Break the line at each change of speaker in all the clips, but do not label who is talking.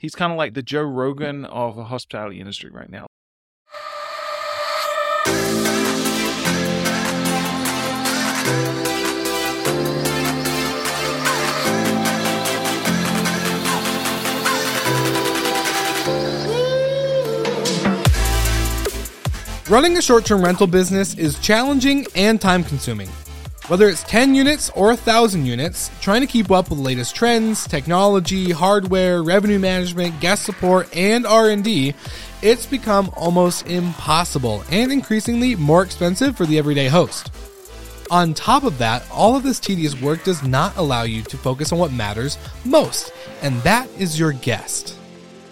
He's kind of like the Joe Rogan of the hospitality industry right now.
Running a short term rental business is challenging and time consuming. Whether it's 10 units or 1,000 units, trying to keep up with the latest trends, technology, hardware, revenue management, guest support, and R&D, it's become almost impossible and increasingly more expensive for the everyday host. On top of that, all of this tedious work does not allow you to focus on what matters most, and that is your guest.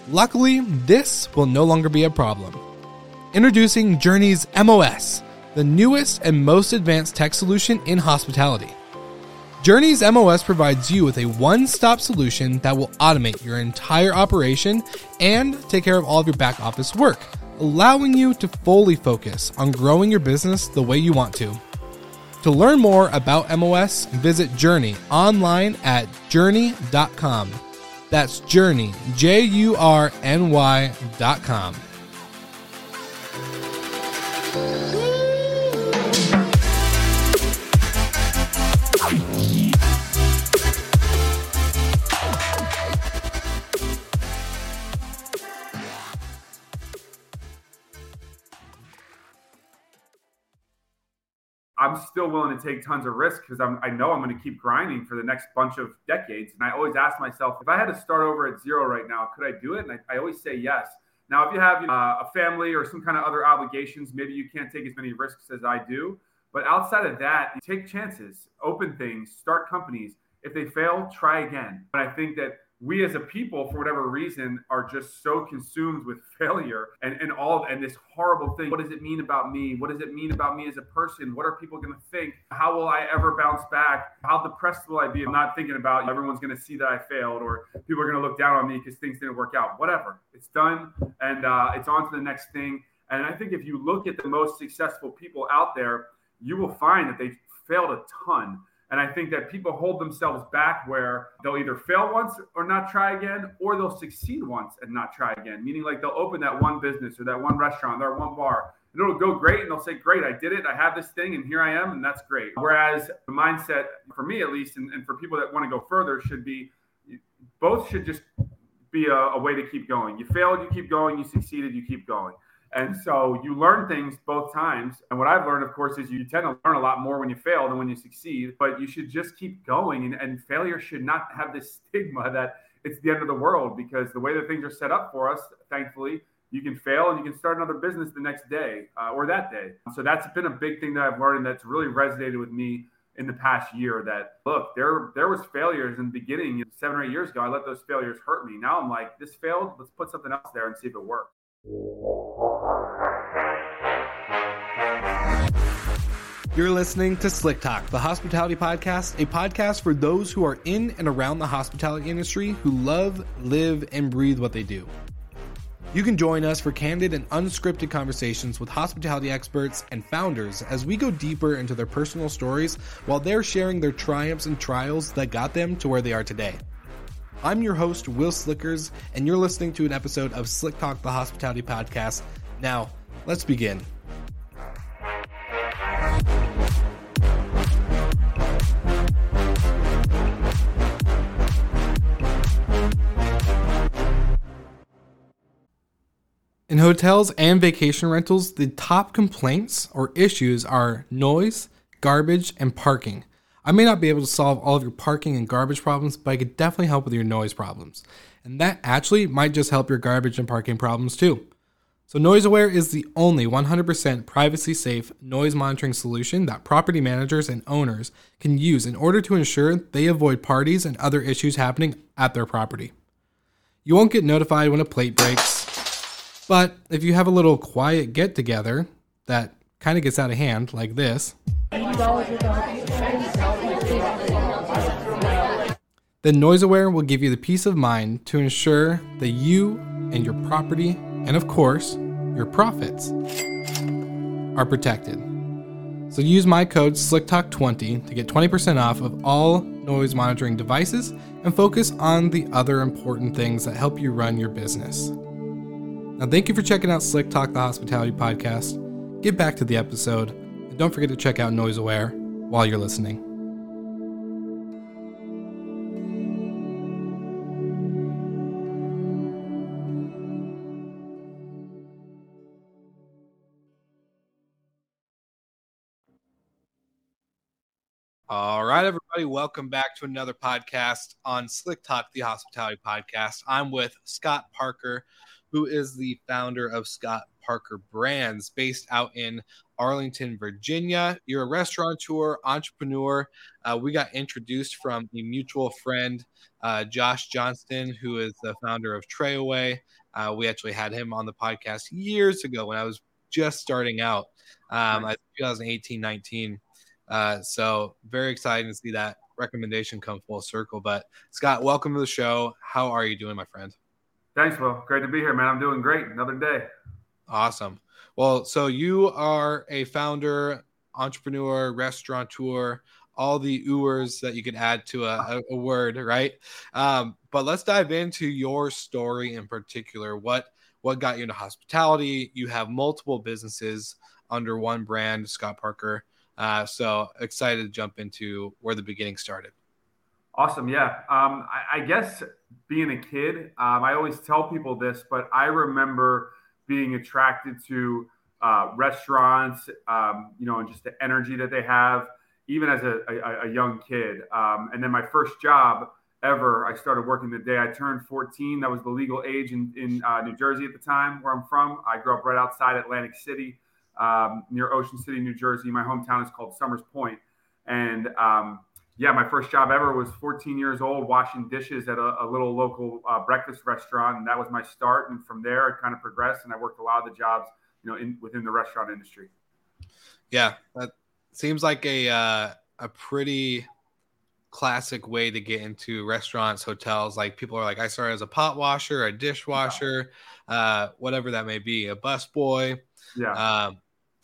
Luckily, this will no longer be a problem. Introducing Jurny's MOS, the newest and most advanced tech solution in hospitality. Jurny's MOS provides you with a one stop solution that will automate your entire operation and take care of all of your back office work, allowing you to fully focus on growing your business the way you want to. To learn more about MOS, visit Jurny online at jurny.com. That's Journey, J U R N Y.com.
I'm still willing to take tons of risk because I'm I know I'm going to keep grinding for the next bunch of decades. And I always ask myself, if I had to start over at zero right now, could I do it? And I, I always say yes. Now, if you have uh, a family or some kind of other obligations, maybe you can't take as many risks as I do. But outside of that, take chances, open things, start companies. If they fail, try again. But I think that we as a people, for whatever reason, are just so consumed with failure and, and all and this horrible thing. What does it mean about me? What does it mean about me as a person? What are people going to think? How will I ever bounce back? How depressed will I be? I'm not thinking about everyone's going to see that I failed or people are going to look down on me because things didn't work out. Whatever. It's done and uh, it's on to the next thing. And I think if you look at the most successful people out there, you will find that they failed a ton and I think that people hold themselves back where they'll either fail once or not try again, or they'll succeed once and not try again. Meaning, like they'll open that one business or that one restaurant or one bar, and it'll go great, and they'll say, Great, I did it. I have this thing, and here I am, and that's great. Whereas the mindset, for me at least, and, and for people that want to go further, should be both should just be a, a way to keep going. You failed, you keep going. You succeeded, you keep going. And so you learn things both times. And what I've learned, of course, is you tend to learn a lot more when you fail than when you succeed. But you should just keep going. And, and failure should not have this stigma that it's the end of the world because the way that things are set up for us, thankfully, you can fail and you can start another business the next day uh, or that day. So that's been a big thing that I've learned that's really resonated with me in the past year that look there there was failures in the beginning seven or eight years ago i let those failures hurt me now i'm like this failed let's put something else there and see if it works
You're listening to Slick Talk, the hospitality podcast, a podcast for those who are in and around the hospitality industry who love, live, and breathe what they do. You can join us for candid and unscripted conversations with hospitality experts and founders as we go deeper into their personal stories while they're sharing their triumphs and trials that got them to where they are today. I'm your host, Will Slickers, and you're listening to an episode of Slick Talk, the Hospitality Podcast. Now, let's begin. In hotels and vacation rentals, the top complaints or issues are noise, garbage, and parking. I may not be able to solve all of your parking and garbage problems, but I could definitely help with your noise problems. And that actually might just help your garbage and parking problems too. So, NoiseAware is the only 100% privacy safe noise monitoring solution that property managers and owners can use in order to ensure they avoid parties and other issues happening at their property. You won't get notified when a plate breaks, but if you have a little quiet get together that kind of gets out of hand, like this, then NoiseAware will give you the peace of mind to ensure that you and your property, and of course, your profits, are protected. So use my code SlickTalk20 to get 20% off of all noise monitoring devices and focus on the other important things that help you run your business. Now, thank you for checking out Slick Talk, the hospitality podcast. Get back to the episode, and don't forget to check out Noise Aware while you're listening. All right, everybody, welcome back to another podcast on Slick Talk, the hospitality podcast. I'm with Scott Parker, who is the founder of Scott Parker Brands, based out in Arlington, Virginia. You're a restaurateur, entrepreneur. Uh, we got introduced from a mutual friend, uh, Josh Johnston, who is the founder of Trayaway. Uh, we actually had him on the podcast years ago when I was just starting out, um, 2018 19. Uh, so very exciting to see that recommendation come full circle. But Scott, welcome to the show. How are you doing, my friend?
Thanks, Will. Great to be here, man. I'm doing great. Another day.
Awesome. Well, so you are a founder, entrepreneur, restaurateur, all the ewers that you could add to a, a word, right? Um, but let's dive into your story in particular. What what got you into hospitality? You have multiple businesses under one brand, Scott Parker. Uh, so excited to jump into where the beginning started.
Awesome. Yeah. Um, I, I, guess being a kid, um, I always tell people this, but I remember being attracted to uh, restaurants, um, you know, and just the energy that they have, even as a, a, a young kid. Um, and then my first job ever, I started working the day I turned 14. That was the legal age in, in uh, New Jersey at the time, where I'm from. I grew up right outside Atlantic City um, near Ocean City, New Jersey. My hometown is called Somers Point. And um, yeah, my first job ever was 14 years old, washing dishes at a, a little local uh, breakfast restaurant, and that was my start. And from there, I kind of progressed, and I worked a lot of the jobs, you know, in, within the restaurant industry.
Yeah, that seems like a uh, a pretty classic way to get into restaurants, hotels. Like people are like, I started as a pot washer, a dishwasher, uh, whatever that may be, a busboy.
Yeah. Um,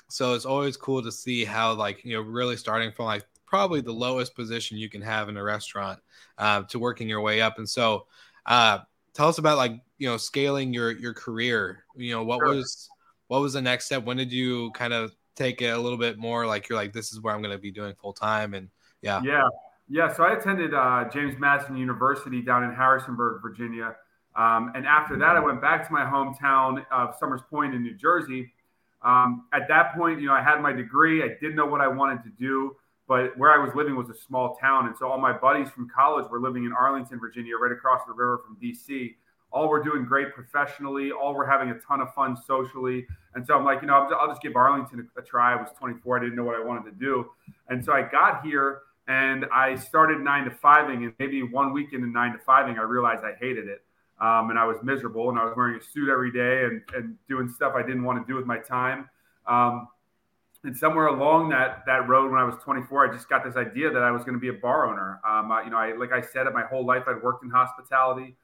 so it's always cool to see how like you know really starting from like probably the lowest position you can have in a restaurant uh, to working your way up. And so uh, tell us about like you know scaling your your career. You know what sure. was what was the next step? When did you kind of take it a little bit more like you're like this is where i'm going to be doing full time and yeah.
Yeah. Yeah so i attended uh, james madison university down in harrisonburg virginia. Um, and after that i went back to my hometown of Somers point in new jersey um, at that point, you know, I had my degree. I didn't know what I wanted to do, but where I was living was a small town. And so all my buddies from college were living in Arlington, Virginia, right across the river from DC. All were doing great professionally. All were having a ton of fun socially. And so I'm like, you know, I'll just give Arlington a, try. I was 24. I didn't know what I wanted to do. And so I got here and I started nine to fiving. And maybe one weekend in nine to fiving, I realized I hated it um, and I was miserable and I was wearing a suit every day and, and doing stuff I didn't want to do with my time. Um, and somewhere along that that road, when I was 24, I just got this idea that I was going to be a bar owner. Um, I, you know, I like I said, my whole life I'd worked in hospitality,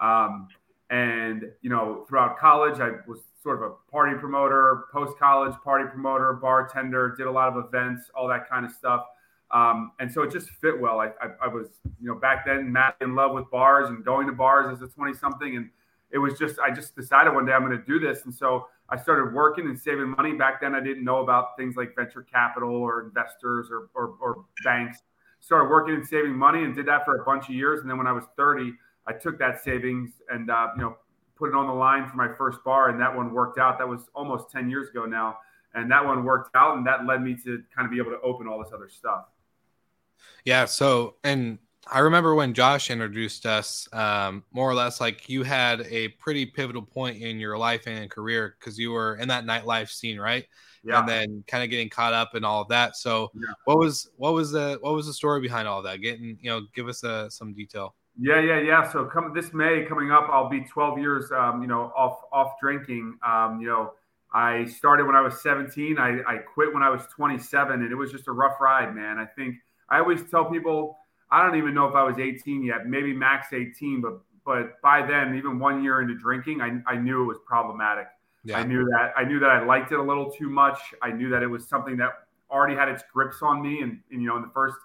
um, and you know, throughout college I was sort of a party promoter, post college party promoter, bartender, did a lot of events, all that kind of stuff. Um, and so it just fit well. I, I, I, was, you know, back then, Matt in love with bars and going to bars as a 20 something. And it was just, I just decided one day I'm going to do this. And so I started working and saving money. Back then, I didn't know about things like venture capital or investors or, or, or banks. Started working and saving money and did that for a bunch of years. And then when I was 30, I took that savings and, uh, you know, put it on the line for my first bar. And that one worked out. That was almost 10 years ago now. And that one worked out. And that led me to kind of be able to open all this other stuff.
Yeah. So, and I remember when Josh introduced us, um, more or less like you had a pretty pivotal point in your life and career because you were in that nightlife scene, right? Yeah. And then kind of getting caught up in all of that. So, yeah. what was what was the what was the story behind all that? Getting you know, give us uh, some detail.
Yeah, yeah, yeah. So come this May coming up, I'll be 12 years, um, you know, off off drinking. Um, you know, I started when I was 17. I, I quit when I was 27, and it was just a rough ride, man. I think I always tell people I don't even know if I was 18 yet, maybe max 18, but but by then, even one year into drinking, I, I knew it was problematic. Yeah. I knew that I knew that I liked it a little too much. I knew that it was something that already had its grips on me, and, and you know, in the first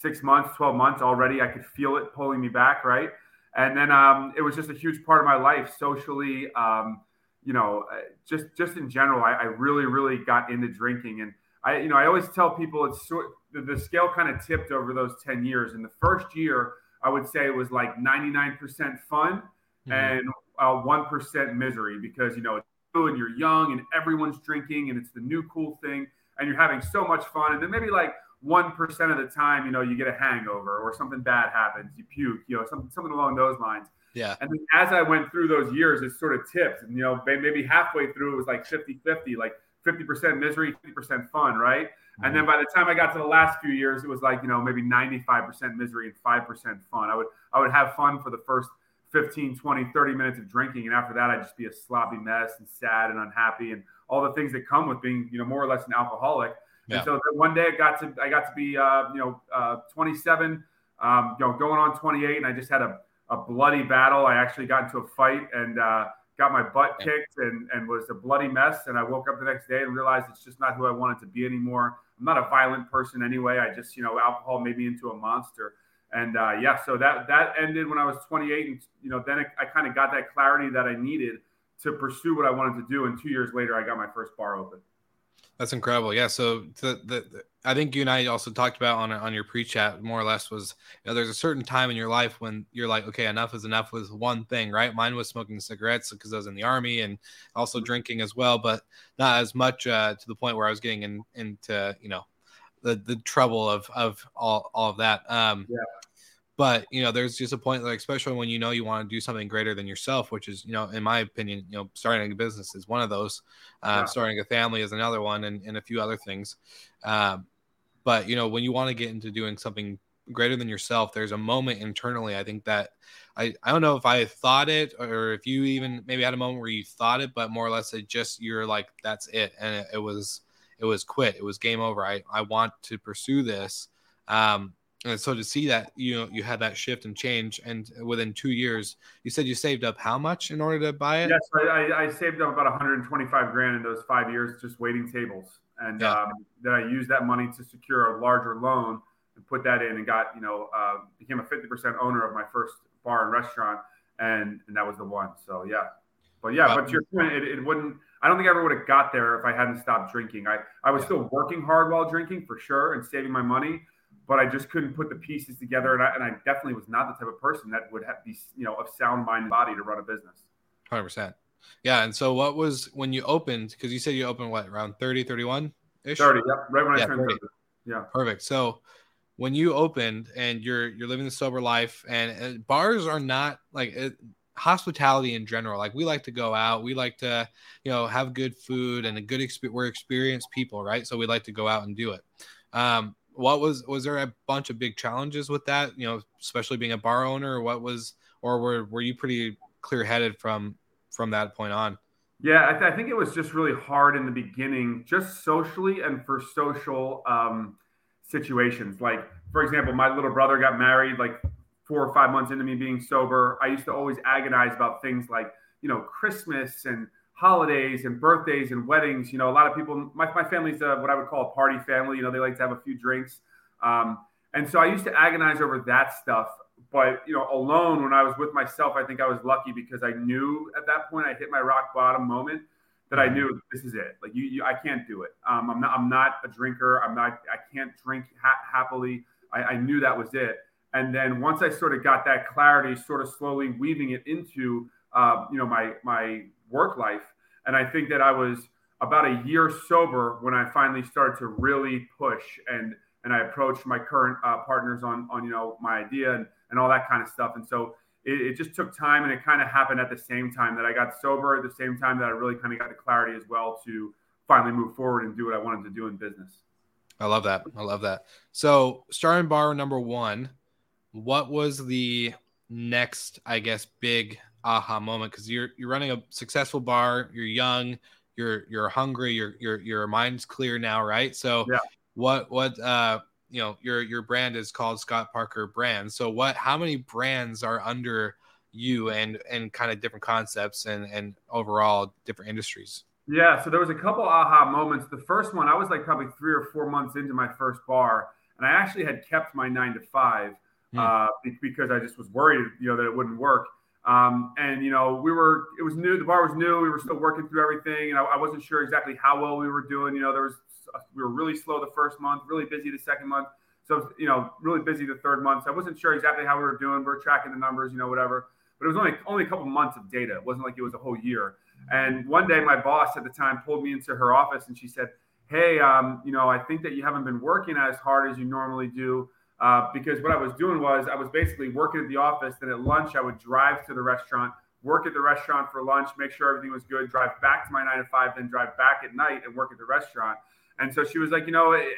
six months, 12 months already. I could feel it pulling me back, right? And then um, it was just a huge part of my life socially. Um, you know, uh, just just in general, I, I, really, really got into drinking. And I, you know, I always tell people it's sort the, the scale kind of tipped over those 10 years. In the first year, I would say it was like 99% fun mm-hmm. and uh, 1% misery because, you know, it's new and you're young and everyone's drinking and it's the new cool thing and you're having so much fun. And then maybe like 1% of the time, you know, you get a hangover or something bad happens, you puke, you know, something, something along those lines.
Yeah.
And then as I went through those years, it sort of tipped. And, you know, maybe halfway through, it was like 50 50, like 50% misery, 50% fun, right? And then by the time I got to the last few years, it was like, you know, maybe 95% misery and 5% fun. I would, I would have fun for the first 15, 20, 30 minutes of drinking. And after that, I'd just be a sloppy mess and sad and unhappy and all the things that come with being, you know, more or less an alcoholic. Yeah. And so one day I got to, I got to be, uh, you know, uh, 27, um, you know, going on 28 and I just had a, a bloody battle. I actually got into a fight and, uh, got my butt kicked and, and was a bloody mess. And I woke up the next day and realized it's just not who I wanted to be anymore. I'm not a violent person anyway. I just, you know, alcohol made me into a monster. And uh, yeah, so that that ended when I was 28, and you know, then I, I kind of got that clarity that I needed to pursue what I wanted to do. And two years later, I got my first bar open.
That's incredible. Yeah. So the, the, the, I think you and I also talked about on on your pre-chat more or less was you know there's a certain time in your life when you're like okay enough is enough with one thing right mine was smoking cigarettes because I was in the army and also drinking as well but not as much uh, to the point where I was getting in, into you know the the trouble of of all all of that um,
yeah
but you know there's just a point like especially when you know you want to do something greater than yourself which is you know in my opinion you know starting a business is one of those um, yeah. starting a family is another one and, and a few other things um, but you know when you want to get into doing something greater than yourself there's a moment internally i think that I, I don't know if i thought it or if you even maybe had a moment where you thought it but more or less it just you're like that's it and it, it was it was quit it was game over i i want to pursue this um, and so to see that you know you had that shift and change and within two years you said you saved up how much in order to buy it
yes i, I saved up about 125 grand in those five years just waiting tables and yeah. um, then i used that money to secure a larger loan and put that in and got you know uh, became a 50% owner of my first bar and restaurant and and that was the one so yeah but yeah but to your point it, it wouldn't I don't think I ever would have got there if I hadn't stopped drinking. I, I was yeah. still working hard while drinking for sure and saving my money, but I just couldn't put the pieces together. And I, and I definitely was not the type of person that would have be, you know, of sound mind and body to run a business.
100%. Yeah. And so what was when you opened, because you said you opened what, around 30, 31 ish?
30, yeah. Right when yeah, I turned 30. 30. Yeah.
Perfect. So when you opened and you're, you're living the sober life and, and bars are not like it, hospitality in general like we like to go out we like to you know have good food and a good experience we're experienced people right so we like to go out and do it um, what was was there a bunch of big challenges with that you know especially being a bar owner? Or what was or were, were you pretty clear headed from from that point on?
Yeah I, th- I, think it was just really hard in the beginning just socially and for social um, situations. Like for example my little brother got married like four or five months into me being sober. I used to always agonize about things like you know christmas and holidays and birthdays and weddings. You know, a lot of people, my, my family's a, what I would call a party family. You know, they like to have a few drinks. Um, and so I used to agonize over that stuff. But, you know, alone when I was with myself, I think I was lucky because I knew at that point I hit my rock bottom moment that I mm-hmm. knew this is it. Like you, you I can't do it. Um, I'm not, I'm not a drinker. I'm not, I can't drink ha- happily. I, I knew that was it. And then once I sort of got that clarity, sort of slowly weaving it into, uh, you know, my, my work life. And I think that I was about a year sober when I finally started to really push and and I approached my current uh, partners on on you know my idea and, and all that kind of stuff. And so it, it just took time and it kind of happened at the same time that I got sober at the same time that I really kind of got the clarity as well to finally move forward and do what I wanted to do in business.
I love that. I love that. So starting bar number one, what was the next, I guess, big aha moment because you're you're running a successful bar, you're young, you're you're hungry, your your your mind's clear now, right? So
yeah.
what what uh you know your your brand is called Scott Parker Brand. So what how many brands are under you and and kind of different concepts and and overall different industries?
Yeah, so there was a couple aha moments. The first one, I was like probably three or four months into my first bar, and I actually had kept my nine to five mm. uh, because I just was worried, you know, that it wouldn't work. Um, and you know, we were it was new. The bar was new. We were still working through everything, and I, I wasn't sure exactly how well we were doing. You know, there was we were really slow the first month, really busy the second month. So you know, really busy the third month. So I wasn't sure exactly how we were doing. We we're tracking the numbers, you know, whatever. But it was only only a couple months of data. It wasn't like it was a whole year. And one day, my boss at the time pulled me into her office, and she said, "Hey, um, you know, I think that you haven't been working as hard as you normally do." Uh, because what I was doing was I was basically working at the office. Then at lunch, I would drive to the restaurant, work at the restaurant for lunch, make sure everything was good, drive back to my nine to five, then drive back at night and work at the restaurant. And so she was like, you know, I,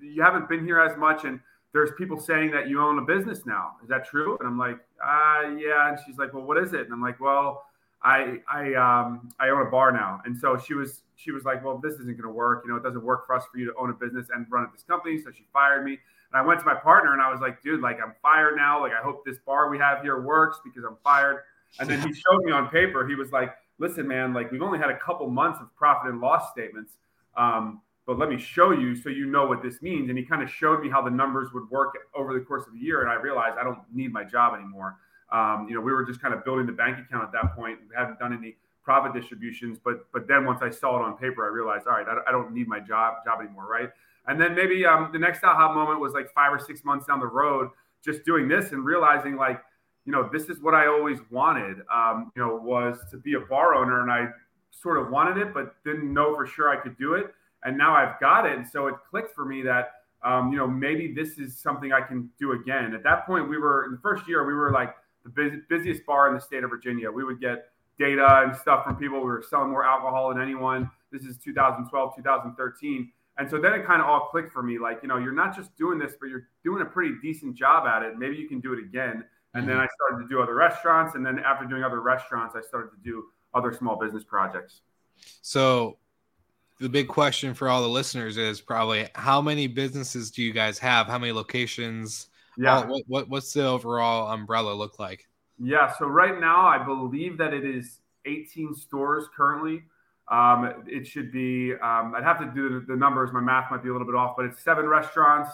you haven't been here as much, and there's people saying that you own a business now. Is that true? And I'm like, uh, yeah. And she's like, well, what is it? And I'm like, well, I I um I own a bar now. And so she was she was like, well, this isn't going to work. You know, it doesn't work for us for you to own a business and run at this company. So she fired me. And I went to my partner and I was like, dude, like I'm fired now. Like I hope this bar we have here works because I'm fired. And then he showed me on paper. He was like, listen, man, like we've only had a couple months of profit and loss statements. Um, but let me show you so you know what this means. And he kind of showed me how the numbers would work over the course of the year. And I realized I don't need my job anymore. Um, you know, we were just kind of building the bank account at that point. We haven't done any profit distributions, but but then once I saw it on paper, I realized, all right, I, I don't need my job job anymore, right? And then maybe um, the next aha moment was like five or six months down the road, just doing this and realizing like, you know, this is what I always wanted. Um, you know, was to be a bar owner, and I sort of wanted it, but didn't know for sure I could do it. And now I've got it, and so it clicked for me that um, you know maybe this is something I can do again. At that point, we were in the first year we were like the busiest bar in the state of Virginia. We would get data and stuff from people. We were selling more alcohol than anyone. This is 2012, 2013 and so then it kind of all clicked for me like, you know, you're not just doing this, but you're doing a pretty decent job at it. Maybe you can do it again. And mm-hmm. then I started to do other restaurants. And then after doing other restaurants, I started to do other small business projects.
So the big question for all the listeners is probably how many businesses do you guys have? How many locations? Yeah. what, what, what's the overall umbrella look like?
Yeah. So right now, I believe that it is 18 stores currently. Um, it should be, um, I'd have to do the, the, numbers. My math might be a little bit off, but it's seven restaurants.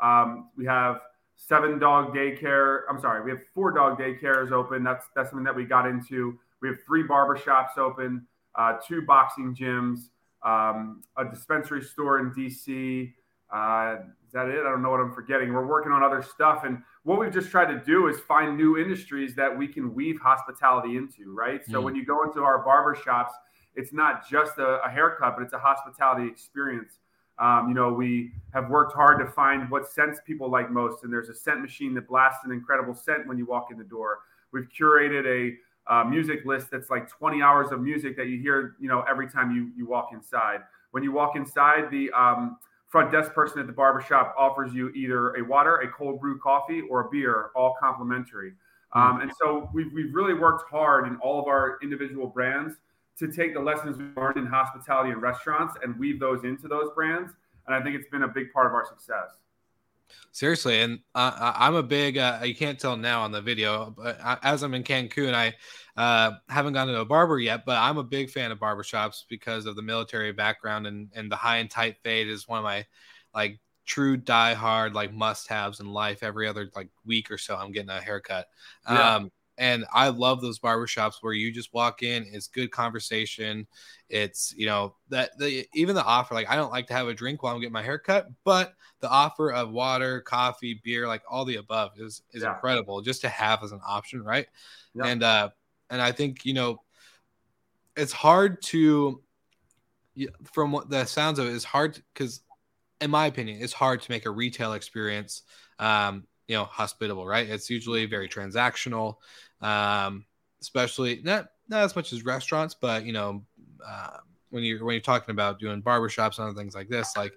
Um, we have seven dog daycare. I'm sorry, we have four dog daycares open. That's that's something that we got into. We have three barbershops open, uh, two boxing gyms, um, a dispensary store in DC. Uh, is that it? I don't know what I'm forgetting. We're working on other stuff. And what we've just tried to do is find new industries that we can weave hospitality into, right? So mm. when you go into our barbershops, it's not just a, a haircut, but it's a hospitality experience. Um, you know, we have worked hard to find what scents people like most, and there's a scent machine that blasts an incredible scent when you walk in the door. We've curated a uh, music list that's like 20 hours of music that you hear, you know, every time you you walk inside. When you walk inside, the um, front desk person at the barbershop offers you either a water, a cold brew coffee, or a beer, all complimentary. Um, and so we've, we've really worked hard in all of our individual brands to take the lessons we learned in hospitality and restaurants and weave those into those brands. And I think it's been a big part of our success.
Seriously, and uh, I'm a big. Uh, you can't tell now on the video, but as I'm in Cancun, I uh, haven't gone to a barber yet. But I'm a big fan of barbershops because of the military background and and the high and tight fade is one of my like true die hard like must haves in life. Every other like week or so, I'm getting a haircut. Yeah. Um, and I love those barbershops where you just walk in, it's good conversation. It's, you know, that the even the offer, like I don't like to have a drink while I'm getting my hair cut, but the offer of water, coffee, beer, like all the above is is yeah. incredible just to have as an option, right? Yeah. And uh and I think, you know, it's hard to from what the sounds of it is hard because in my opinion, it's hard to make a retail experience um you know hospitable right? It's usually very transactional um especially not not as much as restaurants but you know uh, when you're when you're talking about doing barbershops and other things like this like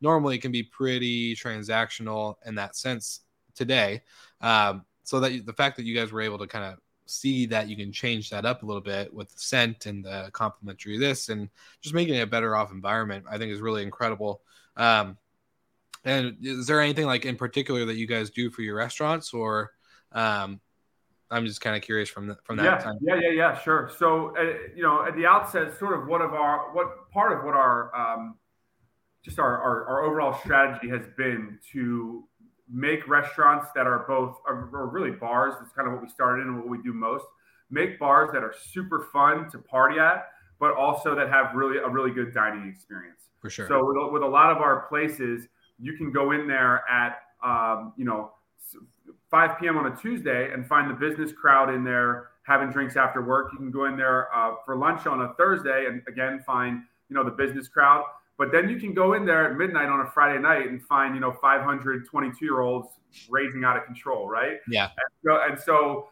normally it can be pretty transactional in that sense today um so that the fact that you guys were able to kind of see that you can change that up a little bit with the scent and the complimentary this and just making it a better off environment i think is really incredible. Um and is there anything like in particular that you guys do for your restaurants, or um, I'm just kind of curious from the, from that.
Yeah,
time.
yeah, yeah, yeah, sure. So uh, you know, at the outset, sort of what of our what part of what our um, just our, our, our overall strategy has been to make restaurants that are both are, are really bars. That's kind of what we started and what we do most. Make bars that are super fun to party at, but also that have really a really good dining experience.
For sure.
So with, with a lot of our places, you can go in there at um, you know 5 p.m. on a Tuesday and find the business crowd in there having drinks after work. You can go in there uh, for lunch on a Thursday and again find you know the business crowd. But then you can go in there at midnight on a Friday night and find you know 522 year olds raising out of control, right?
Yeah.
And so, and so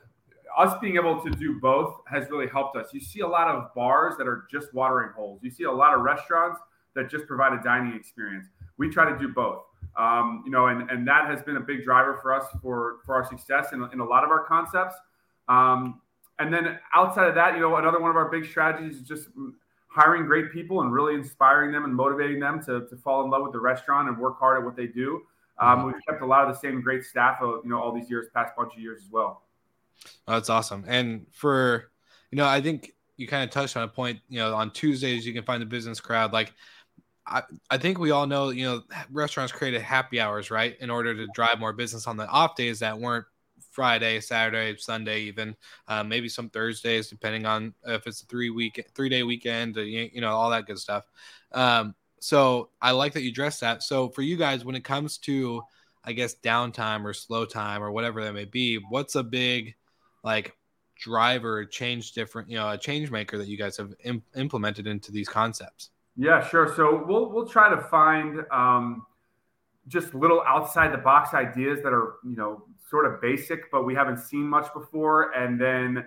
us being able to do both has really helped us. You see a lot of bars that are just watering holes. You see a lot of restaurants that just provide a dining experience. We try to do both. Um, you know, and, and that has been a big driver for us for, for our success in, in a lot of our concepts. Um, and then outside of that, you know, another one of our big strategies is just hiring great people and really inspiring them and motivating them to, to fall in love with the restaurant and work hard at what they do. Um, we've kept a lot of the same great staff, of, you know, all these years, past bunch of years as well.
Oh, that's awesome. And for, you know, I think you kind of touched on a point, you know, on Tuesdays, you can find the business crowd. Like, I, I think we all know, you know, restaurants created happy hours, right? In order to drive more business on the off days that weren't Friday, Saturday, Sunday, even uh, maybe some Thursdays, depending on if it's a three week, three day weekend, uh, you, know, all that good stuff. Um, so I like that you addressed that. So for you guys, when it comes to, I guess, downtime or slow time or whatever that may be, what's a big like driver change different, you know, a change maker that you guys have Im- implemented into these concepts?
Yeah, sure. So we'll we'll try to find um, just little outside the box ideas that are you know sort of basic, but we haven't seen much before, and then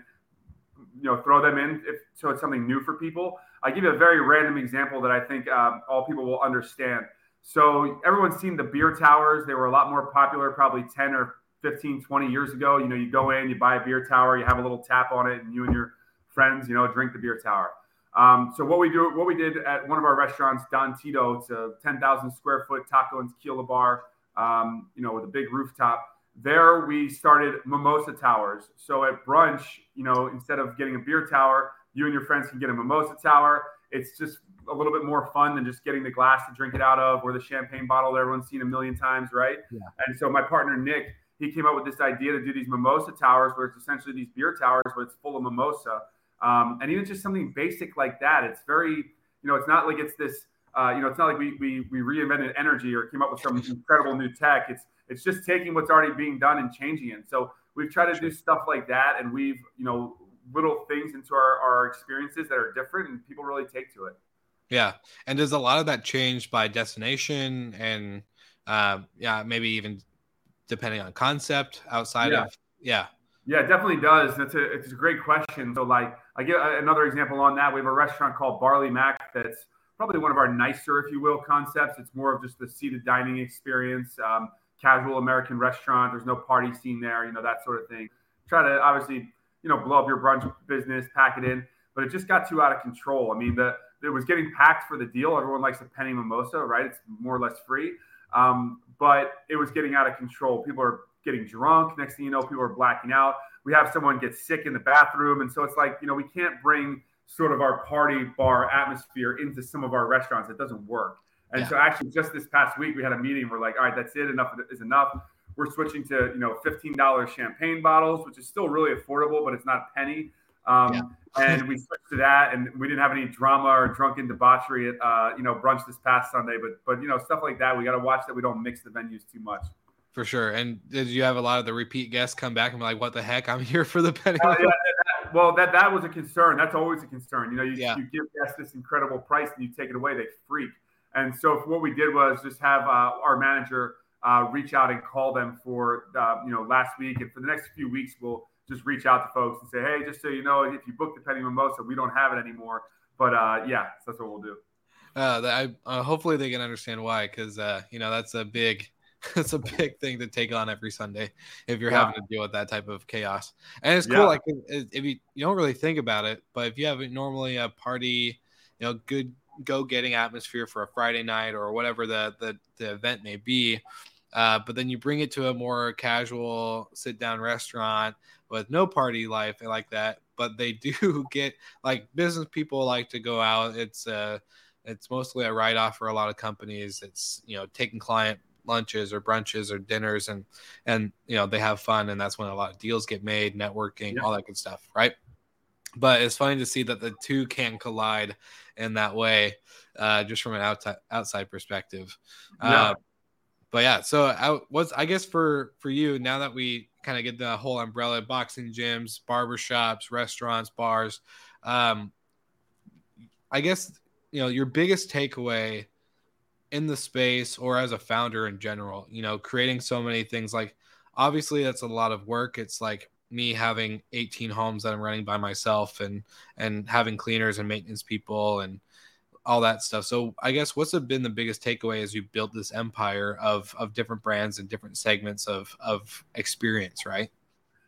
you know throw them in if, so it's something new for people. I give you a very random example that I think um, all people will understand. So everyone's seen the beer towers. They were a lot more popular probably 10 or 15, 20 years ago. You know, you go in, you buy a beer tower, you have a little tap on it, and you and your friends, you know, drink the beer tower. Um, so what we do, what we did at one of our restaurants, Don Tito, it's a 10,000 square foot taco and tequila bar, um, you know, with a big rooftop. There we started mimosa towers. So at brunch, you know, instead of getting a beer tower, you and your friends can get a mimosa tower. It's just a little bit more fun than just getting the glass to drink it out of or the champagne bottle that everyone's seen a million times, right?
Yeah.
And so my partner Nick, he came up with this idea to do these mimosa towers, where it's essentially these beer towers, but it's full of mimosa. Um, and even just something basic like that, it's very, you know, it's not like it's this, uh, you know, it's not like we, we, we reinvented energy or came up with some incredible new tech. It's, it's just taking what's already being done and changing it. So we've tried to do stuff like that. And we've, you know, little things into our, our experiences that are different and people really take to it.
Yeah. And does a lot of that change by destination and, uh, yeah, maybe even depending on concept outside yeah. of, yeah.
Yeah, it definitely does. That's a it's a great question. So like I give another example on that. We have a restaurant called Barley Mac that's probably one of our nicer, if you will, concepts. It's more of just the seated dining experience, um, casual American restaurant. There's no party scene there, you know that sort of thing. Try to obviously you know blow up your brunch business, pack it in, but it just got too out of control. I mean the it was getting packed for the deal. Everyone likes a penny mimosa, right? It's more or less free. Um, but it was getting out of control. People are getting drunk. Next thing you know, people are blacking out. We have someone get sick in the bathroom. And so it's like, you know, we can't bring sort of our party bar atmosphere into some of our restaurants. It doesn't work. And yeah. so actually just this past week, we had a meeting. We're like, all right, that's it. Enough is enough. We're switching to, you know, $15 champagne bottles, which is still really affordable, but it's not a penny. Um, yeah. and we switched to that, and we didn't have any drama or drunken debauchery at uh, you know brunch this past Sunday. But but you know stuff like that, we got to watch that we don't mix the venues too much.
For sure. And did you have a lot of the repeat guests come back and be like, "What the heck? I'm here for the penny." Uh,
yeah, that, well, that that was a concern. That's always a concern. You know, you, yeah. you give guests this incredible price and you take it away, they freak. And so what we did was just have uh, our manager uh, reach out and call them for uh, you know last week, and for the next few weeks, we'll just reach out to folks and say, "Hey, just so you know, if you book the penny mimosa, we don't have it anymore." But uh, yeah, so that's what we'll do.
Uh, I, uh, hopefully they can understand why, because uh, you know that's a big it's a big thing to take on every Sunday if you're yeah. having to deal with that type of chaos. And it's cool, yeah. like if you you don't really think about it, but if you have normally a party, you know, good go getting atmosphere for a Friday night or whatever the the, the event may be. Uh, but then you bring it to a more casual sit down restaurant with no party life like that. But they do get like business people like to go out. It's uh it's mostly a write off for a lot of companies. It's you know taking client lunches or brunches or dinners and and you know they have fun and that's when a lot of deals get made, networking, yeah. all that good stuff, right? But it's funny to see that the two can collide in that way, uh, just from an outside outside perspective. Uh, but yeah, so I was I guess for for you now that we kind of get the whole umbrella boxing gyms, barbershops, restaurants, bars. Um, I guess you know your biggest takeaway in the space or as a founder in general. You know, creating so many things like obviously that's a lot of work. It's like me having 18 homes that I'm running by myself and and having cleaners and maintenance people and all that stuff. So I guess what's been the biggest takeaway as you built this empire of of different brands and different segments of of experience, right?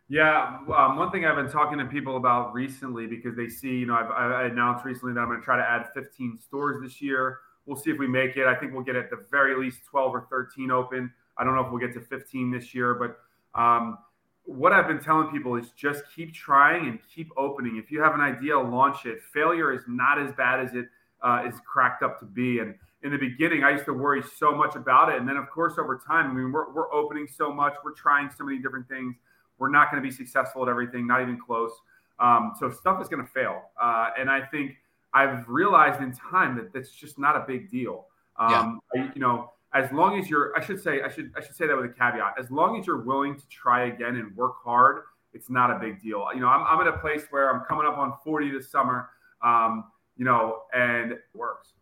Yeah, um, one thing I've been talking to people about recently because they see, you know, I've, I announced recently that I'm going to try to add 15 stores this year. We'll see if we make it. I think we'll get at the very least 12 or 13 open. I don't know if we'll get to 15 this year, but um, what I've been telling people is just keep trying and keep opening. If you have an idea, launch it. Failure is not as bad as it uh, is cracked up to be. And in the beginning, I used to worry so much about it. And then, of course, over time, I mean, we're, we're opening so much, we're trying so many different things. We're not going to be successful at everything, not even close. Um, so stuff is going to fail. Uh, and I think I've realized in time that that's just not a big deal. Um, yeah. You know, as long as you're, I should say, I should, I should say that with a caveat. As long as you're willing to try again and work hard, it's not a big deal. You know, I'm, I'm at a place where I'm coming up on 40 this summer. Um, you know, and it works.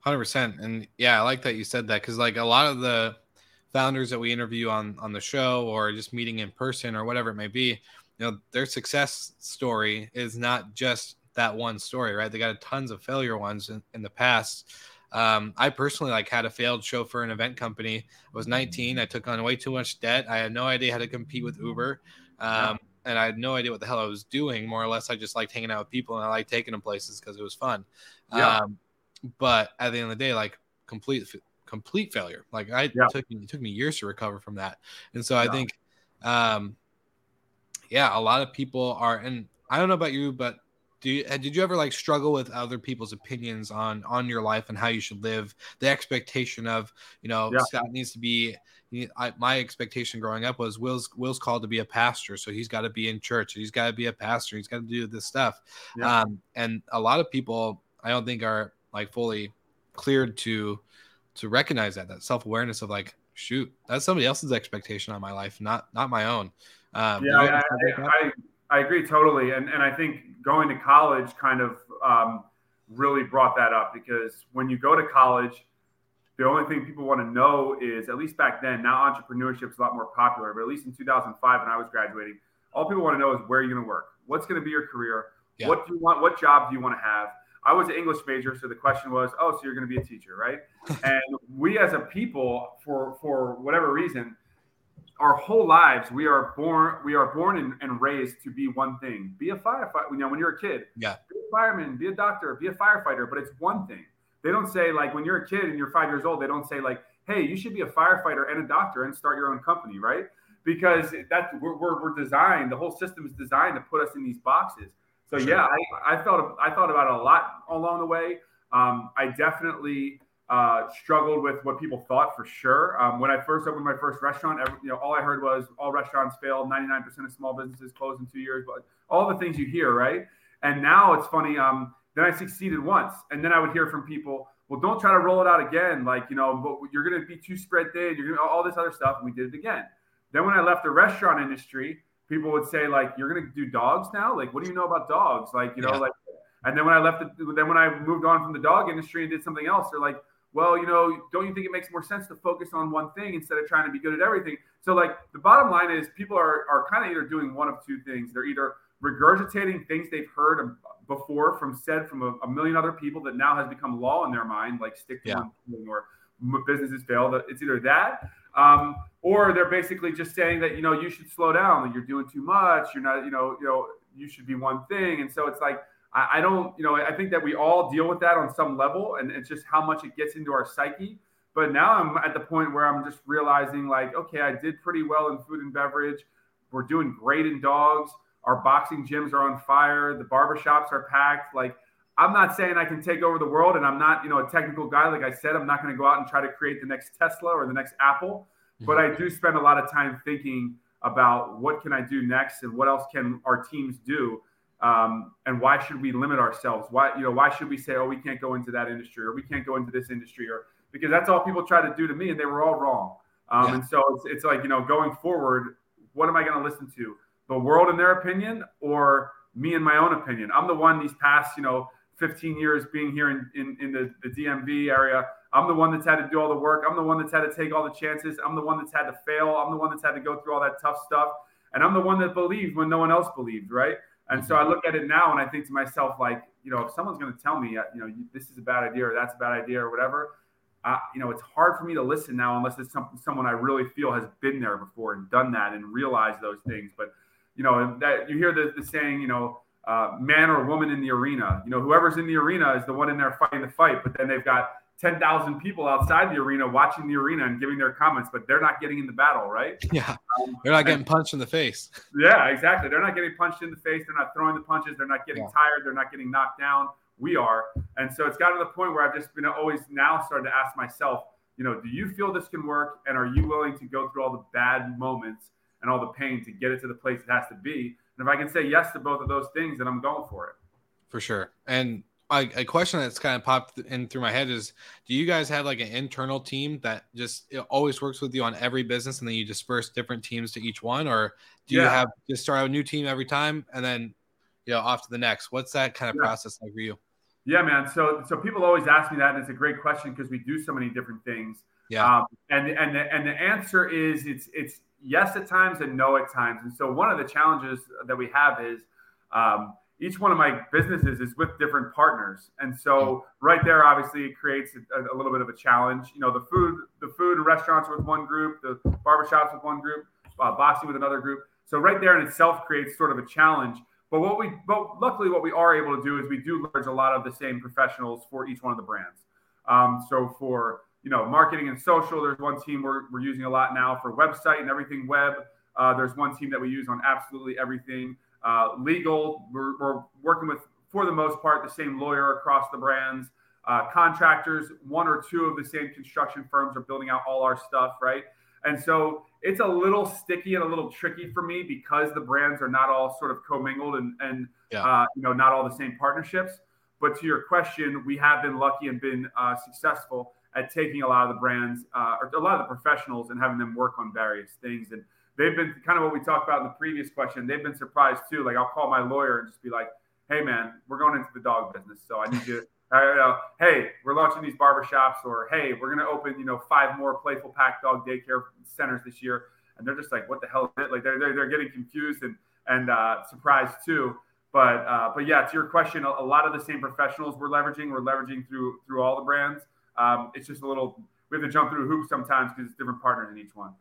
Hundred percent, and yeah, I like that you said that because like a lot of the founders that we interview on on the show or just meeting in person or whatever it may be, you know, their success story is not just that one story, right? They got tons of failure ones in, in the past. Um, I personally like had a failed show for an event company. I was 19. I took on way too much debt. I had no idea how to compete with Uber. Um, and I had no idea what the hell I was doing. More or less, I just liked hanging out with people and I liked taking them places because it was fun. Yeah. Um, but at the end of the day, like complete complete failure. Like I yeah. took it took me years to recover from that. And so I think, um, yeah, a lot of people are, and I don't know about you, but do you, did you ever like struggle with other people's opinions on on your life and how you should live? The expectation of you know yeah. Scott needs to be I, my expectation growing up was Will's Will's called to be a pastor, so he's got to be in church. He's got to be a pastor. He's got to do this stuff. Yeah. Um, and a lot of people, I don't think, are like fully cleared to to recognize that that self awareness of like, shoot, that's somebody else's expectation on my life, not not my own.
Um, yeah, I, I, I, agree totally, and and I think going to college kind of um, really brought that up because when you go to college the only thing people want to know is, at least back then, now entrepreneurship is a lot more popular, but at least in 2005 when I was graduating, all people want to know is where you're going to work, what's going to be your career, yeah. what do you want, what job do you want to have. I was an English major, so the question was, oh, so you're going to be a teacher, right? and we as a people, for for whatever reason, our whole lives we are born we are born and, and, raised to be one thing be a firefighter you know when you're a kid
yeah
be a fireman be a doctor be a firefighter but it's one thing they don't say like when you're a kid and you're five years old, they don't say like, hey, you should be a firefighter and a doctor and start your own company, right? Because that we're, we're, we're designed, the whole system is designed to put us in these boxes. So sure. yeah, I, I thought I thought about it a lot along the way. Um, I definitely uh, struggled with what people thought for sure. Um, when I first opened my first restaurant, every, you know, all I heard was all restaurants fail. 99% of small businesses close in two years, but all the things you hear, right? And now it's funny. Um, then I succeeded once. And then I would hear from people, well, don't try to roll it out again. Like, you know, but you're going to be too spread thin. You're going to all this other stuff. And we did it again. Then when I left the restaurant industry, people would say, like, you're going to do dogs now? Like, what do you know about dogs? Like, you know, yeah. like, and then when I left, the, then when I moved on from the dog industry and did something else, they're like, well, you know, don't you think it makes more sense to focus on one thing instead of trying to be good at everything? So, like, the bottom line is people are, are kind of either doing one of two things. They're either regurgitating things they've heard before from said from a, a, million other people that now has become law in their mind, like stick to yeah. one thing or businesses fail. It's either that, um, or they're basically just saying that you know you should slow down, that you're doing too much. You're not, you know, you know, you should be one thing. And so it's like I, I don't, you know, I think that we all deal with that on some level, and it's just how much it gets into our psyche. But now I'm at the point where I'm just realizing, like, okay, I did pretty well in food and beverage. We're doing great in dogs our boxing gyms are on fire. The barbershops are packed. Like I'm not saying I can take over the world, and I'm not, you know, a technical guy. Like I said, I'm not going to go out and try to create the next Tesla or the next Apple. Mm-hmm. But I do spend a lot of time thinking about what can I do next, and what else can our teams do, um, and why should we limit ourselves? Why, you know, why should we say, oh, we can't go into that industry, or we can't go into this industry, or because that's all people try to do to me, and they were all wrong. Um, yeah. And so it's, it's like you know, going forward, what am I going to listen to? The world and their opinion, or me and my own opinion? I'm the one these past, you know 15 years being here in, in, in the, the DMV area. I'm the one that's had to do all the work. I'm the one that's had to take all the chances. I'm the one that's had to fail. I'm the one that's had to go through all that tough stuff. And I'm the one that believed when no one else believed, right? And so I look at it now and I think to myself, like, you know, if someone's going to tell me, uh, you know, this is a bad idea or that's a bad idea or whatever, uh, you know, it's hard for me to listen now unless it's some, someone I really feel has been there before and done that and realized those things. But, you know, that you hear the, the saying, you know, uh, man or woman in the arena. You know, whoever's in the arena is the one in there fighting the fight, but then they've got 10,000 people outside the arena watching the arena and giving their comments, but they're not getting in the battle, right?
Yeah. Um, they're not getting and, punched in the face.
Yeah, exactly. They're not getting punched in the face. They're not throwing the punches. They're not getting yeah. tired. They're not getting knocked down. We are. And so it's gotten to the point where I've just been always now starting to ask myself, you know, do you feel this can work? And are you willing to go through all the bad moments and all the pain to get it to the place it has to be? And if I can say yes to both of those things, then I'm going for it.
For sure. And a, a question that's kind of popped in through my head is do you guys have like an internal team that just always works with you on every business and then you disperse different teams to each one or do yeah. you have just start a new team every time and then you know off to the next what's that kind of yeah. process like for you
yeah man so so people always ask me that and it's a great question because we do so many different things
yeah um,
and and the, and the answer is it's it's yes at times and no at times. And so one of the challenges that we have is um, each one of my businesses is with different partners, and so right there, obviously, it creates a, a, little bit of a challenge. You know, the food, the food and restaurants with one group, the barbershops with one group, uh, boxing with another group. So right there in itself creates sort of a challenge. But what we, but luckily, what we are able to do is we do leverage a lot of the same professionals for each one of the brands. Um, so for you know, marketing and social. There's one team we're, we're using a lot now for website and everything web. Uh, there's one team that we use on absolutely everything. Uh, legal, we're, we're, working with, for the most part, the same lawyer across the brands. Uh, contractors, one or two of the same construction firms are building out all our stuff, right? And so it's a little sticky and a little tricky for me because the brands are not all sort of commingled and, and yeah. uh, you know, not all the same partnerships. But to your question, we have been lucky and been uh, successful at taking a lot of the brands uh, or a lot of the professionals and having them work on various things. And they've been kind of what we talked about in the previous question. They've been surprised too. Like I'll call my lawyer and just be like, "Hey, man, we're going into the dog business, so I need you." Uh, hey, we're launching these barbershops, or hey, we're going to open, you know, five more playful pack dog daycare centers this year, and they're just like, what the hell? Is it? Like they're they're, they're getting confused and and uh, surprised too. But uh, but yeah, to your question, a, a, lot of the same professionals we're leveraging, we're leveraging through through all the brands. Um, it's just a little we have to jump through hoops sometimes because it's different partners in each one.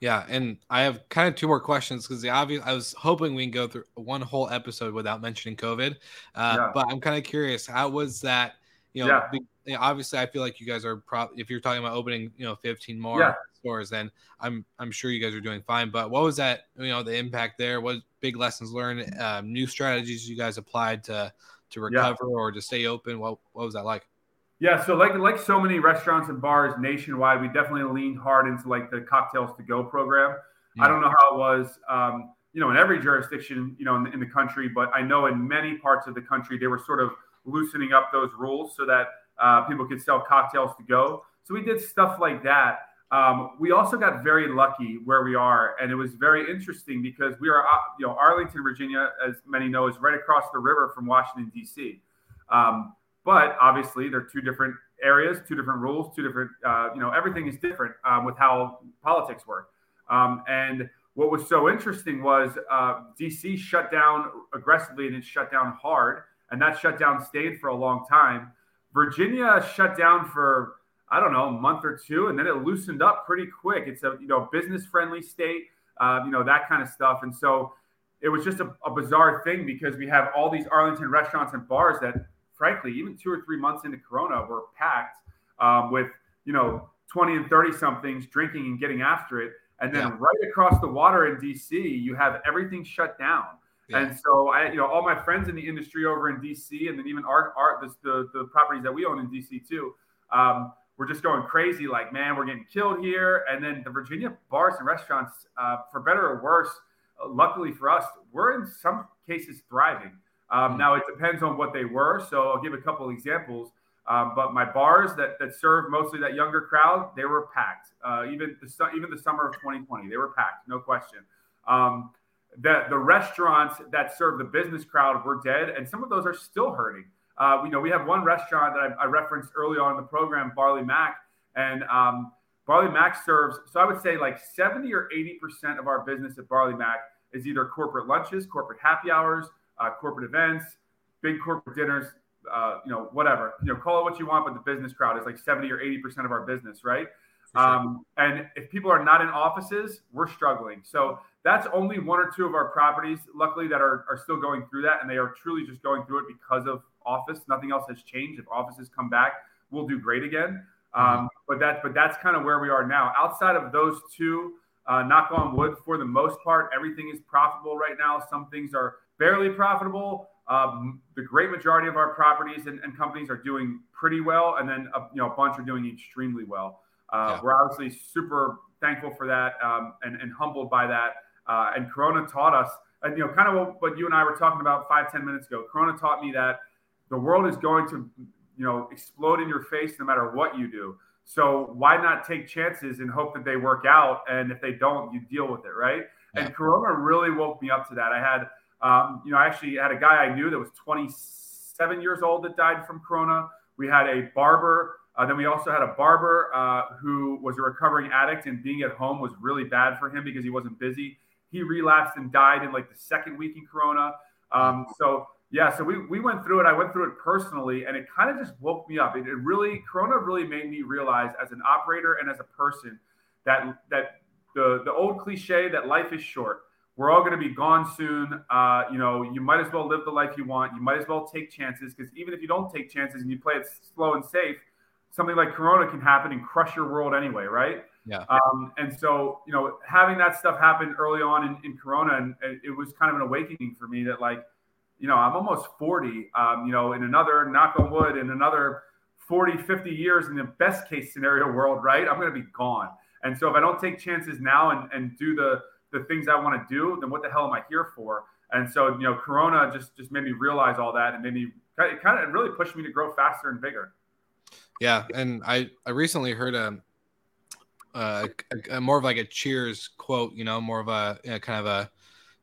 Yeah, and I have kind of two more questions because the obvious. I was hoping we can go through one whole episode without mentioning COVID, uh, yeah. but I'm kind of curious. How was that? You know, yeah. be, obviously, I feel like you guys are. Pro- if you're talking about opening, you know, 15 more yeah. stores, then I'm I'm sure you guys are doing fine. But what was that? You know, the impact there. What big lessons learned? Um, new strategies you guys applied to to recover or to stay open. What what was that like?
Yeah, so like like so many restaurants and bars nationwide, we definitely leaned hard into like the cocktails to go program. Yeah. I don't know how it was, um, you know, in every jurisdiction, you know, in the, in the country, but I know in many parts of the country they were sort of loosening up those rules so that uh, people could sell cocktails to go. So we did stuff like that. Um, we also got very lucky where we are, and it was very interesting because we are, uh, you know, Arlington, Virginia, as many know, is right across the river from Washington D.C. Um, but obviously, they're two different areas, two different rules, two different, uh, you know, everything is different um, with how politics work. Um, and what was so interesting was uh, DC shut down aggressively and it shut down hard. And that shutdown stayed for a long time. Virginia shut down for, I don't know, a month or two, and then it loosened up pretty quick. It's a, you know, business friendly state, uh, you know, that kind of stuff. And so it was just a, a bizarre thing because we have all these Arlington restaurants and bars that frankly, even two or three months into Corona, were packed um, with you know 20 and 30 somethings drinking and getting after it. And then yeah. right across the water in DC, you have everything shut down. Yeah. And so I, you know, all my friends in the industry over in DC, and then even our, our the, the properties that we own in DC too, um, we're just going crazy. Like, man, we're getting killed here. And then the Virginia bars and restaurants, uh, for better or worse, uh, luckily for us, we're in some cases thriving. Um, mm-hmm. Now it depends on what they were. So I'll give a couple examples. Um, but my bars that that serve mostly that younger crowd, they were packed. Uh, even the even the summer of 2020, they were packed, no question. Um, the the restaurants that serve the business crowd were dead, and some of those are still hurting. Uh, you know, we have one restaurant that I, I, referenced early on in the program, Barley Mac, and um, Barley Mac serves. So I would say like 70 or 80 percent of our business at Barley Mac is either corporate lunches, corporate happy hours, uh, corporate events, big corporate dinners, uh, you know, whatever. You know, call it what you want, but the business crowd is like 70 or 80 percent of our business, right? Sure. Um, and if people are not in offices, we're struggling. So that's only one or two of our properties, luckily, that are, are still going through that. And they are truly just going through it because of office. Nothing else has changed. If offices come back, we'll do great again. Mm-hmm. Um, but that, but that's kind of where we are now. Outside of those two, uh, knock on wood, for the most part, everything is profitable right now. Some things are barely profitable. Um, the great majority of our properties and, and, companies are doing pretty well, and then a, you know a bunch are doing extremely well. Uh, yeah. We're obviously super thankful for that um, and, and, humbled by that. Uh, and Corona taught us, and you know, kind of what, you and I were talking about five ten minutes ago. Corona taught me that the world is going to, you know, explode in your face no matter what you do. So why not take chances and hope that they work out? And if they don't, you deal with it, right? Yeah. And Corona really woke me up to that. I had um, you know, I actually had a guy I knew that was 27 years old that died from Corona. We had a barber. Uh, then we also had a barber uh, who was a recovering addict, and being at home was really bad for him because he wasn't busy. He relapsed and died in like the second week in Corona. Um, so yeah, so we, we went through it. I went through it personally, and it kind of just woke me up. It, it really Corona really made me realize as an operator and as a person that that the the old cliche that life is short we're all going to be gone soon. Uh, you know, you might as well live the life you want. You might as well take chances because even if you don't take chances and you play it slow and safe, something like Corona can happen and crush your world anyway, right?
Yeah.
Um, and so, you know, having that stuff happen early on in, in Corona, and, and, it was kind of an awakening for me that, like, you know, I'm almost 40. Um, you know, in another knock on wood, in another 40, 50 years, in the best case scenario world, right? I'm going to be gone. And so, if I don't take chances now and, and do the the things I want to do, then what the hell am I here for? And so, you know, Corona just just made me realize all that, and made me it kind of really pushed me to grow faster and bigger.
Yeah, and I I recently heard a, a, a more of like a Cheers quote, you know, more of a you know, kind of a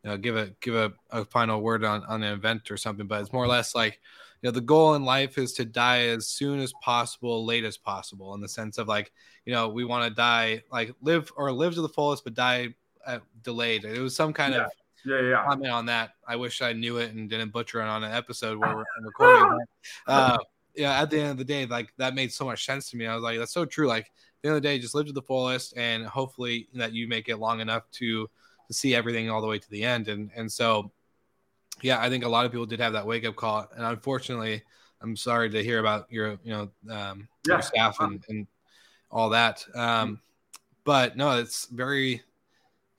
you know give a give a, a final word on on an event or something, but it's more or less like you know the goal in life is to die as soon as possible late as possible in the sense of like you know we want to die like live or live to the fullest but die uh, delayed. It was some kind
yeah.
of
yeah, yeah.
comment on that. I wish I knew it and didn't butcher it on an episode where we're recording. uh, yeah, at the end of the day, like that made so much sense to me. I was like, that's so true. Like the end of the day, just live to the fullest, and hopefully that you make it long enough to to see everything all the way to the end. And and so, yeah, I think a lot of people did have that wake up call, and unfortunately, I'm sorry to hear about your you know um, yeah. your staff and and all that. Um, but no, it's very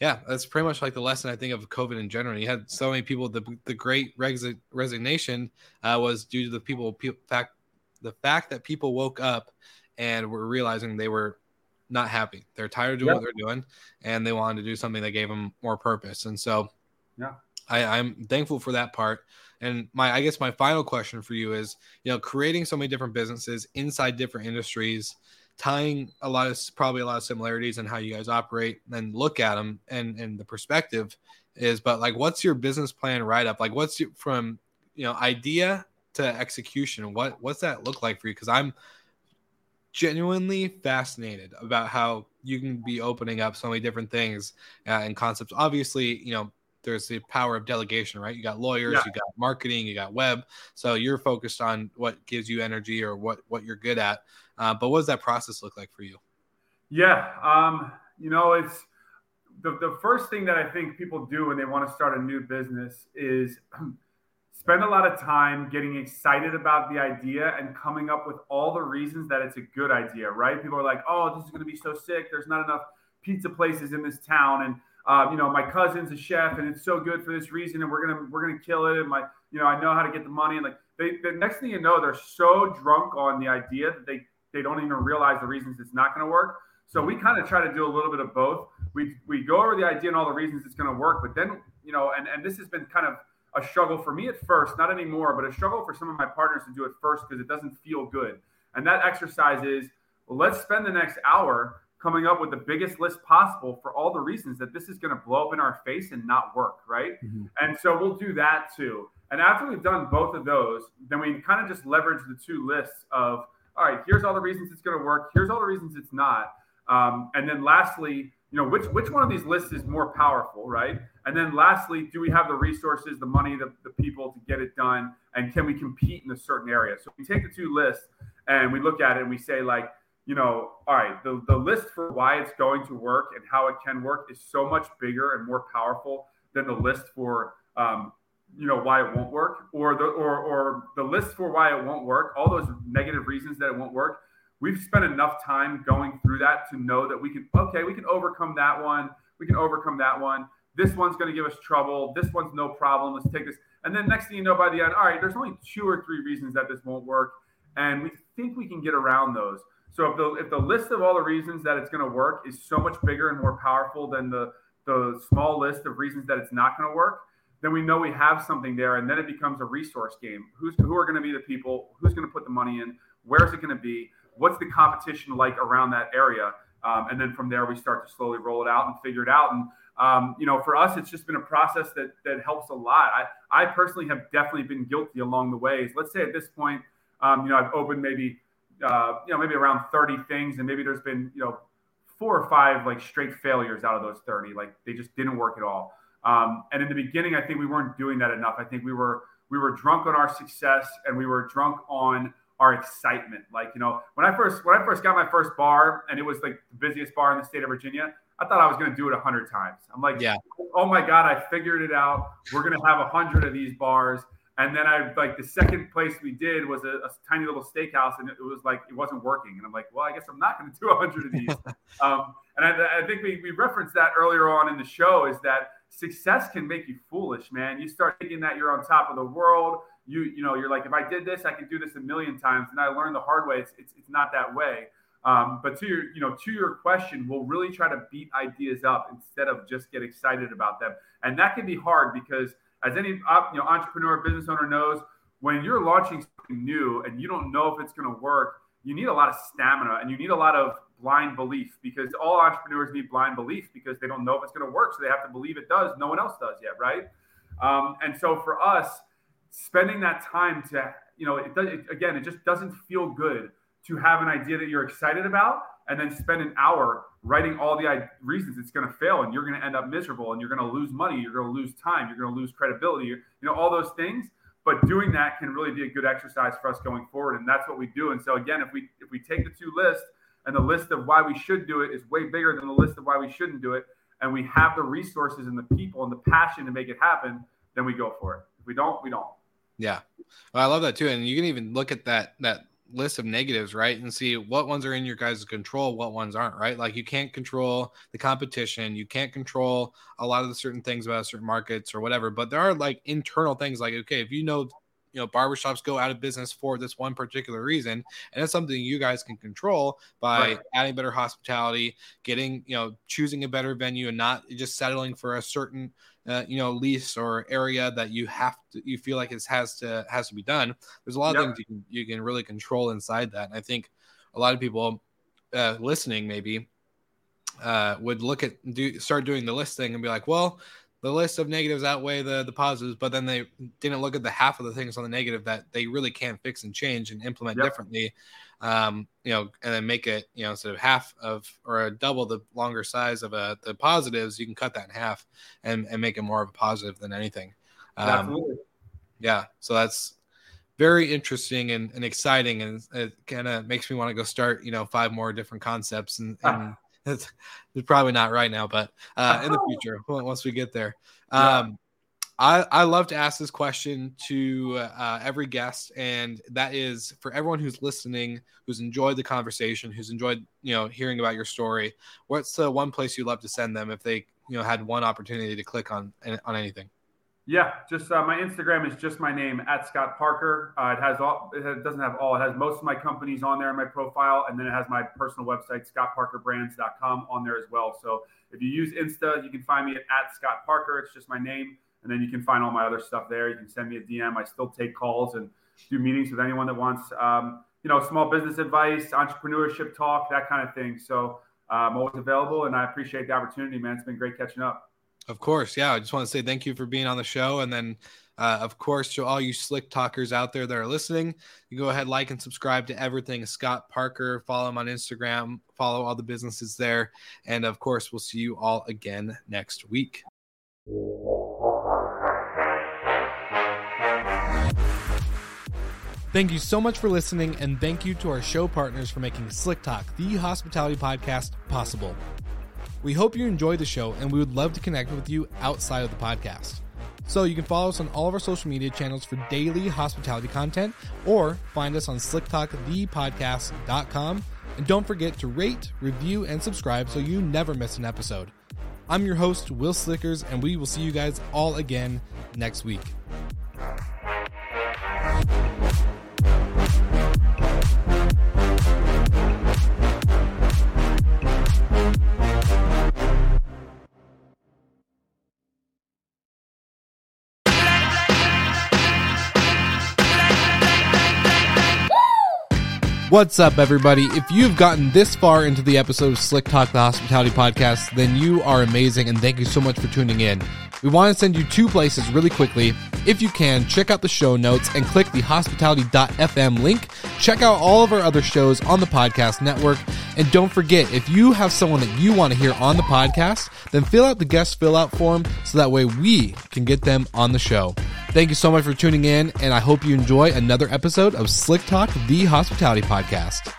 yeah, that's pretty much like the lesson I think of COVID in general. You had so many people. The the great res- resignation uh, was due to the people, people fact the fact that people woke up and were realizing they were not happy. They're tired of doing yep. what they're doing, and they wanted to do something that gave them more purpose. And so,
yeah,
I, I'm thankful for that part. And my, I guess my final question for you is, you know, creating so many different businesses inside different industries tying a lot of probably a lot of similarities in how you guys operate and look at them and and the perspective is but like what's your business plan write up like what's your, from you know idea to execution what what's that look like for you? Because i'm genuinely fascinated about how you can be opening up so many different things uh, and concepts. Obviously you know there's the power of delegation right? You got lawyers yeah. you got marketing you got web. So you're focused on what gives you energy or what what you're good at uh, but what does that process look like for you?
Yeah, um, you know, it's the, the first thing that I think people do when they want to start a new business is spend a lot of time getting excited about the idea and coming up with all the reasons that it's a good idea, right? People are like, oh, this is going to be so sick. There's not enough pizza places in this town. And uh, you know, my cousin's a chef and it's so good for this reason, and we're gonna we're gonna kill it. And my, you know, I know how to get the money. And like, they, the next thing you know, they're so drunk on the idea that they they don't even realize the reasons it's not going to work. So we kind of try to do a little bit of both. We we go over the idea and all the reasons it's going to work, but then you know, and and this has been kind of a struggle for me at first, not anymore, but a struggle for some of my partners to do it first because it doesn't feel good. And that exercise is well, let's spend the next hour coming up with the biggest list possible for all the reasons that this is going to blow up in our face and not work, right? Mm-hmm. And so we'll do that too. And after we've done both of those, then we kind of just leverage the two lists of, all right, here's all the reasons it's going to work. Here's all the reasons it's not. Um, and then lastly, you know, which which one of these lists is more powerful, right? And then lastly, do we have the resources, the money, the, the people to get it done? And can we compete in a certain area? So we take the two lists and we look at it and we say, like, you know, all right, the, the list for why it's going to work and how it can work is so much bigger and more powerful than the list for, um, you know, why it won't work or the, or, or the list for why it won't work, all those negative reasons that it won't work. We've spent enough time going through that to know that we can, okay, we can overcome that one. We can overcome that one. This one's going to give us trouble. This one's no problem. Let's take this. And then next thing you know, by the end, all right, there's only two or three reasons that this won't work. And we think we can get around those. So if the if the list of all the reasons that it's going to work is so much bigger and more powerful than the the small list of reasons that it's not going to work, then we know we have something there, and then it becomes a resource game. Who's who are going to be the people? Who's going to put the money in? Where's it going to be? What's the competition like around that area? Um, and then from there, we start to slowly roll it out and figure it out. And um, you know, for us, it's just been a process that that helps a lot. I I personally have definitely been guilty along the ways. Let's say at this point, um, you know, I've opened maybe uh, you know, maybe around 30 things, and maybe there's been, you know, four or five like straight failures out of those 30. Like they just didn't work at all. Um, and in the beginning, I think we weren't doing that enough. I think we were we were drunk on our success and we were drunk on our excitement. Like you know, when I first when I first got my first bar and it was like the busiest bar in the state of Virginia, I thought I was going to do it a hundred times. I'm like, yeah, oh my god, I figured it out. We're going to have a hundred of these bars. And then I like the second place we did was a, a, tiny little steakhouse, and it was like it wasn't working. And I'm like, well, I guess I'm not going to do a hundred of these. um, and I, I, think we, we referenced that earlier on in the show is that success can make you foolish, man. You start thinking that you're on top of the world. You you know you're like, if I did this, I could do this a million times. And I learned the hard way. It's it's, it's not that way. Um, but to your you know to your question, we'll really try to beat ideas up instead of just get excited about them. And that can be hard because as any you know entrepreneur business owner knows when you're launching something new and you don't know if it's going to work you need a lot of stamina and you need a lot of blind belief because all entrepreneurs need blind belief because they don't know if it's going to work so they have to believe it does. No one else does yet right? Um, and so for us spending that time to you know it, does, it, again it just doesn't feel good to have an idea that you're excited about and then spend an hour writing all the reasons it's going to fail and you're going to end up miserable and you're going to lose money you're going to lose time you're going to lose credibility you know all those things. But doing that can really be a good exercise for us going forward and that's what we do. And so again if we if we take the two lists and the list of why we should do it is way bigger than the list of why we shouldn't do it. And we have the resources and the people and the passion to make it happen then we go for it. If we don't we don't.
Yeah. Well, i love that too. And you can even look at that that list of negatives, right? And see what ones are in your guys' control, what ones aren't, right? Like you can't control the competition, you can't control a lot of the certain things about certain markets or whatever, but there are like internal things like, okay, if you know, you know, barbershops go out of business for this one particular reason, and it's something you guys can control by right. adding better hospitality, getting, you know, choosing a better venue and not just settling for a certain uh, you know lease or area that you have to you feel like it has to has to be done there's a lot of things you can you can really control inside that and i think a lot of people uh, listening maybe uh, would look at do start doing the listing and be like well the list of negatives outweigh the the positives but then they didn't look at the half of the things on the negative that they really can fix and change and implement yep. differently um, you know, and then make it, you know, sort of half of or a double the longer size of a the positives, you can cut that in half and, and make it more of a positive than anything. Um, Absolutely. Yeah. So that's very interesting and, and exciting. And it kind of makes me want to go start, you know, five more different concepts and, and it's, it's, probably not right now, but uh, in the future, once we get there. Um, I, I love to ask this question to uh, every guest, and that is for everyone who's listening, who's enjoyed the conversation, who's enjoyed you know hearing about your story. What's the one place you'd love to send them if they you know had one opportunity to click on on anything.
Yeah, just uh, my Instagram is just my name at Scott Parker. Uh, it has all. It doesn't have all. It has most of my companies on there in my profile, and then it has my personal website, scottparkerbrands.com, on there as well. So if you use Insta, you can find me at, at Scott Parker. It's just my name, and then you can find all my other stuff there. You can send me a DM. I still take calls and do meetings with anyone that wants, um, you know, small business advice, entrepreneurship talk, that kind of thing. So uh, I'm always available, and I appreciate the opportunity, man. It's been great catching up.
Of course, yeah. I just want to say thank you for being on the show, and then, uh, of course, to all you slick talkers out there that are listening, you go ahead, like and subscribe to everything Scott Parker. Follow him on Instagram. Follow all the businesses there, and of course, we'll see you all again next week. Thank you so much for listening, and thank you to our show partners for making Slick Talk, the hospitality podcast, possible. We hope you enjoy the show, and we would love to connect with you outside of the podcast. So you can follow us on all of our social media channels for daily hospitality content, or find us on slicktalkthepodcast.com. And don't forget to rate, review, and subscribe so you never miss an episode. I'm your host, Will Slickers, and we will see you guys all again next week. What's up, everybody? If you've gotten this far into the episode of Slick Talk, the hospitality podcast, then you are amazing and thank you so much for tuning in. We want to send you two places really quickly. If you can, check out the show notes and click the hospitality.fm link. Check out all of our other shows on the podcast network. And don't forget, if you have someone that you want to hear on the podcast, then fill out the guest fill out form so that way we can get them on the show. Thank you so much for tuning in, and I hope you enjoy another episode of Slick Talk, the hospitality podcast.